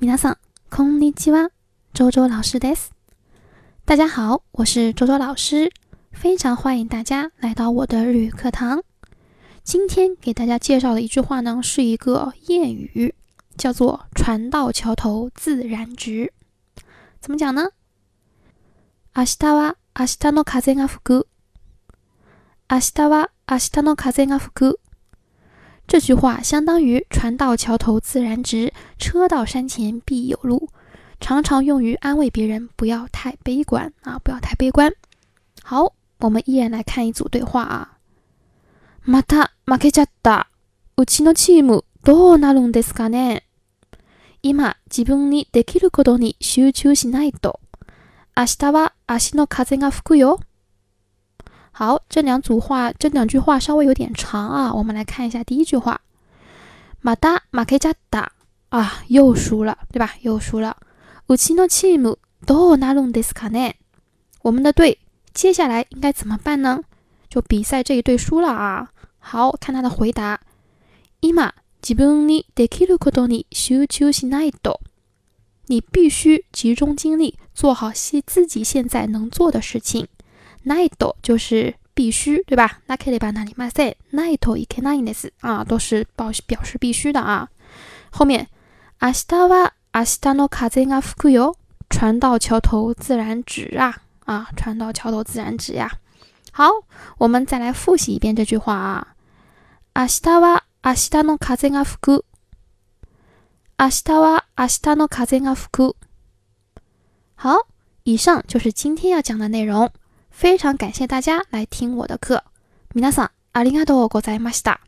皆さん、こんにちは。周周老师です。大家好，我是周周老师，非常欢迎大家来到我的日语课堂。今天给大家介绍的一句话呢，是一个谚语，叫做“船到桥头自然直”。怎么讲呢？明日は明日の風が吹く。明日は明日の風が吹く。 这句话相当于“船到桥头自然直，车到山前必有路”，常常用于安慰别人不要太悲观啊，不要太悲观。好，我们依然来看一组对话啊。また負けちゃった。うちのチームどうなるんですかね。今自分にできることに集中しないと。明日は足の風が吹くよ。 好，这两组话，这两句话稍微有点长啊。我们来看一下第一句话：马达马克加达啊，又输了，对吧？又输了。うちのチームどうなるんですかね？我们的队接下来应该怎么办呢？就比赛这一队输了啊。好看他的回答：今自分にできることに集中しないと。你必须集中精力做好些自己现在能做的事情。 奈多就是必须，对吧？那可以把那里马赛奈多伊克奈因的斯啊，都是表表示必须的啊。后面阿西达瓦阿西达诺卡泽阿福库哟，船到桥头自然直啊啊，船到桥头自然直呀。好，我们再来复习一遍这句话啊。阿西达瓦阿西达诺卡泽阿福库，阿西达瓦阿西达诺卡泽阿福库。好，以上就是今天要讲的内容。非常感谢大家来听我的课，皆さんありがとうございました。